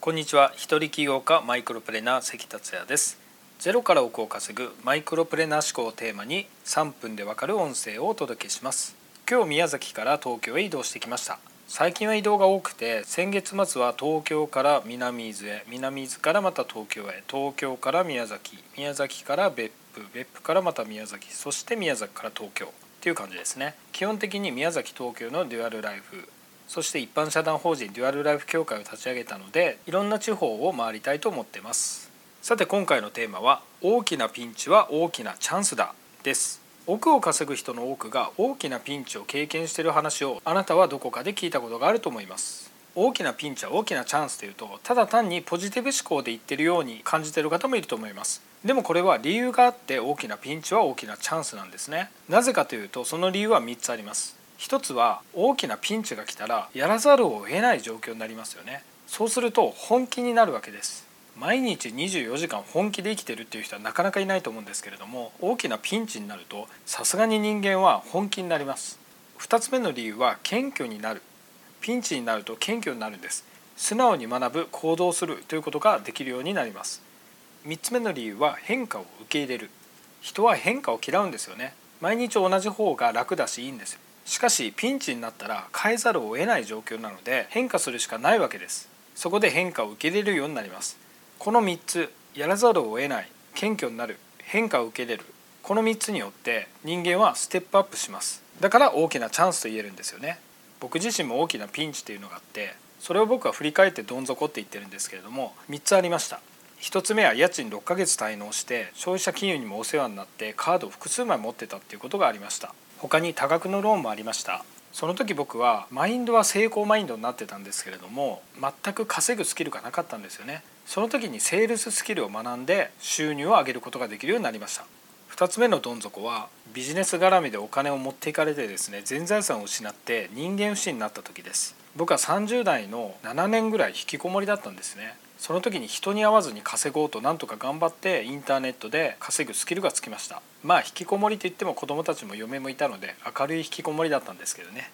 こんにちは。一人起業家マイクロプレーナー関達也です。ゼロから億を稼ぐマイクロプレーナー思考をテーマに3分でわかる音声をお届けします。今日宮崎から東京へ移動してきました。最近は移動が多くて先月末は東京から南伊豆へ南伊豆からまた東京へ東京から宮崎宮崎から別府別府からまた宮崎そして宮崎から東京っていう感じですね。基本的に宮崎東京のデュアルライフそして一般社団法人デュアルライフ協会を立ち上げたのでいろんな地方を回りたいと思ってます。さて今回のテーマは大きなピンチは大きなチャンスだです。億を稼ぐ人の多くが大きなピンチを経験している話をあなたはどこかで聞いたことがあると思います。大きなピンチは大きなチャンスというとただ単にポジティブ思考で言ってるように感じている方もいると思います。でもこれは理由があって大きなピンチは大きなチャンスなんですね。なぜかというとその理由は3つあります。一つは大きなピンチが来たらやらざるを得ない状況になりますよね。そうすると本気になるわけです。毎日24時間本気で生きてるっていう人はなかなかいないと思うんですけれども大きなピンチになるとさすがに人間は本気になります。2つ目の理由は謙虚になる。ピンチになると謙虚になるんです。素直に学ぶ行動するということができるようになります。3つ目の理由は変化を受け入れる。人は変化を嫌うんですよね。毎日同じ方が楽だしいいんですよ。しかしピンチになったら変えざるを得ない状況なので変化するしかないわけです。そこで変化を受け入れるようになります。この3つやらざるを得ない謙虚になる変化を受け入れる。この3つによって人間はステップアップします。だから大きなチャンスと言えるんですよね。僕自身も大きなピンチというのがあってそれを僕は振り返ってどん底って言ってるんですけれども3つありました。1つ目は家賃6ヶ月滞納して消費者金融にもお世話になってカードを複数枚持ってたっていうことがありました。他に多額のローンもありました。その時僕はマインドは成功マインドになってたんですけれども全く稼ぐスキルがなかったんですよね。その時にセールススキルを学んで収入を上げることができるようになりました。2つ目のどん底はビジネス絡みでお金を持っていかれてですね全財産を失って人間不信になった時です。僕は30代の7年ぐらい引きこもりだったんですね。その時に人に会わずに稼ごうとなんとか頑張ってインターネットで稼ぐスキルがつきました。まあ引きこもりといっても子供たちも嫁もいたので明るい引きこもりだったんですけどね。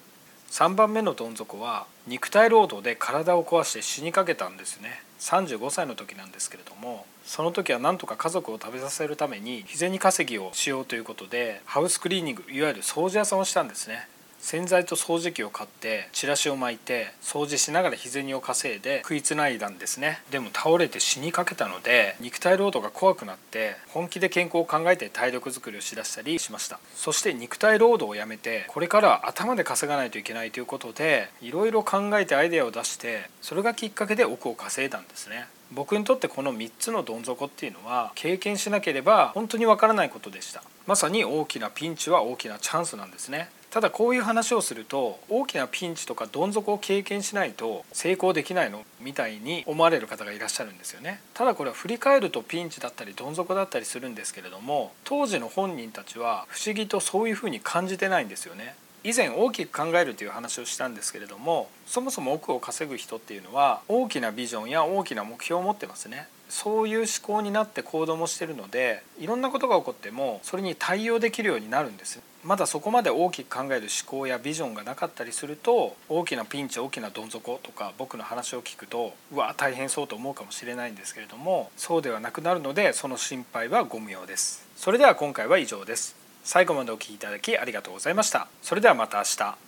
3番目のどん底は肉体労働で体を壊して死にかけたんですね。35歳の時なんですけれどもその時はなんとか家族を食べさせるために日銭稼ぎをしようということでハウスクリーニングいわゆる掃除屋さんをしたんですね。洗剤と掃除機を買ってチラシを巻いて掃除しながら日銭を稼いで食いつないだんですね。でも倒れて死にかけたので肉体労働が怖くなって本気で健康を考えて体力づくりをしだしたりしました。そして肉体労働をやめてこれから頭で稼がないといけないということでいろいろ考えてアイデアを出してそれがきっかけで億を稼いだんですね。僕にとってこの3つのどん底っていうのは経験しなければ本当にわからないことでした。まさに大きなピンチは大きなチャンスなんですね。ただこういう話をすると大きなピンチとかどん底を経験しないと成功できないの？みたいに思われる方がいらっしゃるんですよね。ただこれは振り返るとピンチだったりどん底だったりするんですけれども当時の本人たちは不思議とそういうふうに感じてないんですよね。以前大きく考えるという話をしたんですけれどもそもそも億を稼ぐ人っていうのは大きなビジョンや大きな目標を持ってますね。そういう思考になって行動もしてるのでいろんなことが起こってもそれに対応できるようになるんです。まだそこまで大きく考える思考やビジョンがなかったりすると大きなピンチ大きなどん底とか僕の話を聞くとうわ大変そうと思うかもしれないんですけれどもそうではなくなるのでその心配はご無用です。それでは今回は以上です。最後までお聴きいただきありがとうございました。それではまた明日。